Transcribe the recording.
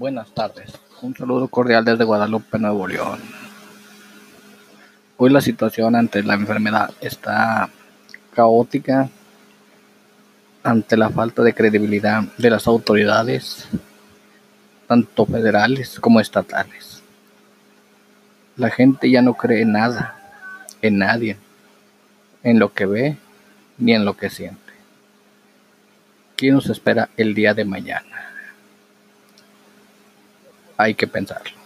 Buenas tardes, un saludo cordial desde Guadalupe, Nuevo León. Hoy la situación ante la enfermedad está caótica ante la falta de credibilidad de las autoridades, tanto federales como estatales. La gente ya no cree en nada, en nadie, en lo que ve ni en lo que siente. ¿Qué nos espera el día de mañana? Hay que pensarlo.